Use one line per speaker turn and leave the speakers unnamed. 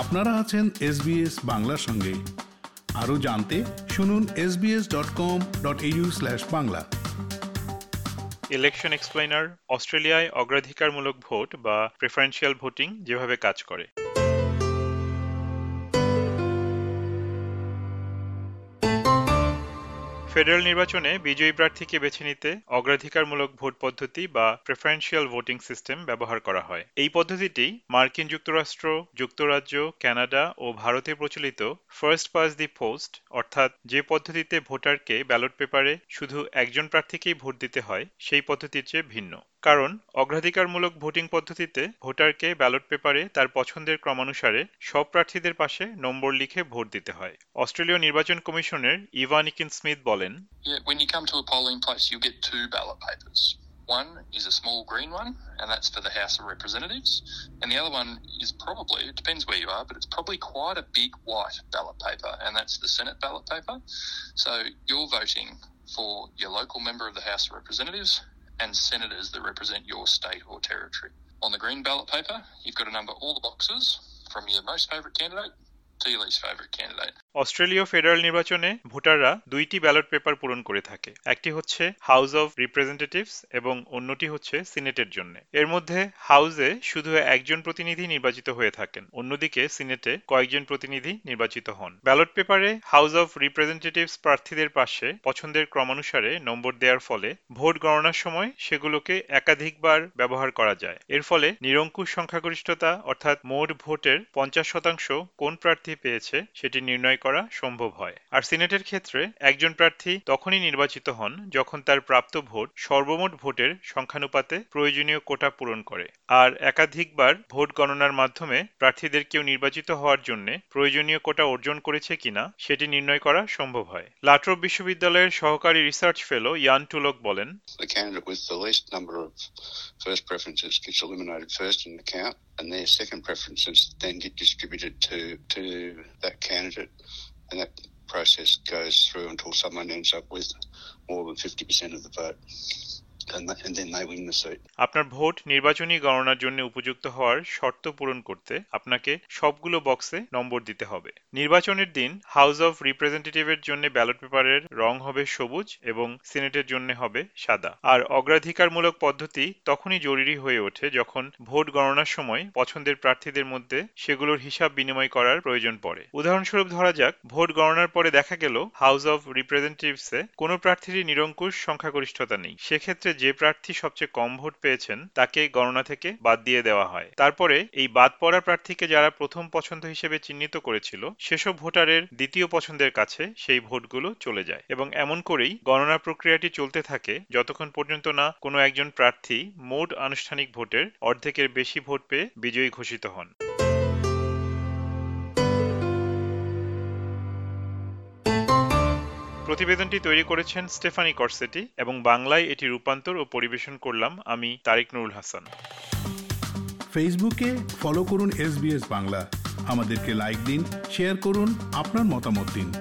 আপনারা আছেন এসবিএস বাংলার সঙ্গে। আরও জানতে শুনুন SBS dot com dot Bangla.
Election explainer অস্ট্রেলিয়ায় অগ্রাধিকারমূলক ভোট বা প্রেফারেন্সিয়াল ভোটিং যেভাবে কাজ করে। ফেডারেল নির্বাচনে বিজয়ী প্রার্থীকে বেছে নিতে অগ্রাধিকারমূলক ভোট পদ্ধতি বা প্রেফারেন্সিয়াল ভোটিং সিস্টেম ব্যবহার করা হয়। এই পদ্ধতিটি মার্কিন যুক্তরাষ্ট্র, যুক্তরাজ্য, কানাডা ও ভারতে প্রচলিত ফার্স্ট পাস দি পোস্ট অর্থাৎ যে পদ্ধতিতে ভোটারকে ব্যালট পেপারে শুধু একজন প্রার্থীকেই ভোট দিতে হয়, সেই পদ্ধতির চেয়ে ভিন্ন। কারণ অগ্রাধিকারমূলক ভোটিং পদ্ধতিতে ভোটারকে ব্যালট পেপারে তার পছন্দের ক্রমানুসারে সব প্রার্থীদের পাশে নম্বর লিখে ভোট দিতে হয়। অস্ট্রেলীয় নির্বাচন কমিশনের ইভানিকিন স্মিথ বলেন
Yeah, when you come to a polling place, you'll get two ballot papers. One is a small green one, and that's for the House of Representatives. And the other one is probably, it depends where you are, but it's probably quite a big white ballot paper, and that's the Senate ballot paper. So you're voting for your local member of the House of Representatives and senators that represent your state or territory. On the green ballot paper, you've got to number all the boxes from your most favourite candidate to your least favourite candidate.
অস্ট্রেলীয় federal নির্বাচনে ভোটাররা দুইটি ballot paper পূরণ করে থাকে। একটি হচ্ছে house of representatives এবং অন্যটি হচ্ছে সিনেটের জন্য। এর মধ্যে হাউসে শুধু একজন প্রতিনিধি নির্বাচিত হয়ে থাকেন, অন্যদিকে সিনেটে কয়েকজন প্রতিনিধি নির্বাচিত হন। ব্যালট পেপারে হাউস অব রিপ্রেজেন্টেটিভস প্রার্থীদের পাশে পছন্দের ক্রমানুসারে নম্বর দেওয়ার ফলে ভোট গণনার সময় সেগুলোকে একাধিকবার ব্যবহার করা যায়। এর ফলে নিরঙ্কুশ সংখ্যাগরিষ্ঠতা অর্থাৎ মোট ভোটের পঞ্চাশ শতাংশ কোন প্রার্থী পেয়েছে সেটি নির্ণয় করা সম্ভব হয়। আর সিনেটের ক্ষেত্রে একজন প্রার্থী তখনই নির্বাচিত হন যখন তার প্রাপ্ত ভোট সর্বমোট ভোটের সংখ্যানুপাতে প্রয়োজনীয় কোটা পূরণ করে। আর একাধিকবার ভোট গণনার মাধ্যমে প্রার্থীদের কেউ নির্বাচিত হওয়ার জন্য প্রয়োজনীয় কোটা অর্জন করেছে কিনা সেটি নির্ণয় করা সম্ভব হয়। লাট্রপ বিশ্ববিদ্যালয়ের সহকারী রিসার্চ ফেলো ইয়ান টুলক বলেন
and their second preferences then get distributed to to that candidate, and that process goes through until someone ends up with more than fifty percent of the vote.
আপনার ভোট নির্বাচনী গণনার জন্য উপযুক্ত হওয়ার শর্ত পূরণ করতে আপনাকে সবগুলো বক্সে নম্বর দিতে হবে। নির্বাচনের দিন হাউস অফ রিপ্রেজেন্টেটিভের জন্য ব্যালট পেপারের রং হবে সবুজ এবং সিনেটের জন্য হবে সাদা। আর অগ্রাধিকারমূলক পদ্ধতি তখনই জরুরি হয়ে ওঠে যখন ভোট গণনার সময় পছন্দের প্রার্থীদের মধ্যে সেগুলোর হিসাব বিনিময় করার প্রয়োজন পড়ে। উদাহরণস্বরূপ ধরা যাক, ভোট গণনার পরে দেখা গেল হাউস অফ রিপ্রেজেন্টেটিভসে কোনো প্রার্থীরই নিরঙ্কুশ সংখ্যাগরিষ্ঠতা নেই। সেক্ষেত্রে যে প্রার্থী সবচেয়ে কম ভোট পেয়েছেন, তাকে গণনা থেকে বাদ দিয়ে দেওয়া হয়। তারপরে এই বাদ পড়া প্রার্থীকে যারা প্রথম পছন্দ হিসেবে চিহ্নিত করেছিল, সেসব ভোটারের দ্বিতীয় পছন্দের কাছে সেই ভোটগুলো চলে যায়। এবং এমন করেই গণনা প্রক্রিয়াটি চলতে থাকে, যতক্ষণ পর্যন্ত না কোনো একজন প্রার্থী মোট আনুষ্ঠানিক ভোটের অর্ধেকের বেশি ভোট পেয়ে বিজয়ী ঘোষিত হন। প্রতিবেদনটি তৈরি করেছেন স্টেফানি করসেটি এবং বাংলায় এটি রূপান্তর ও পরিবেশন করলাম আমি তারিক নুরুল হাসান।
ফেসবুকে ফলো করুন এস বাংলা। আমাদেরকে লাইক দিন, শেয়ার করুন, আপনার মতামত দিন।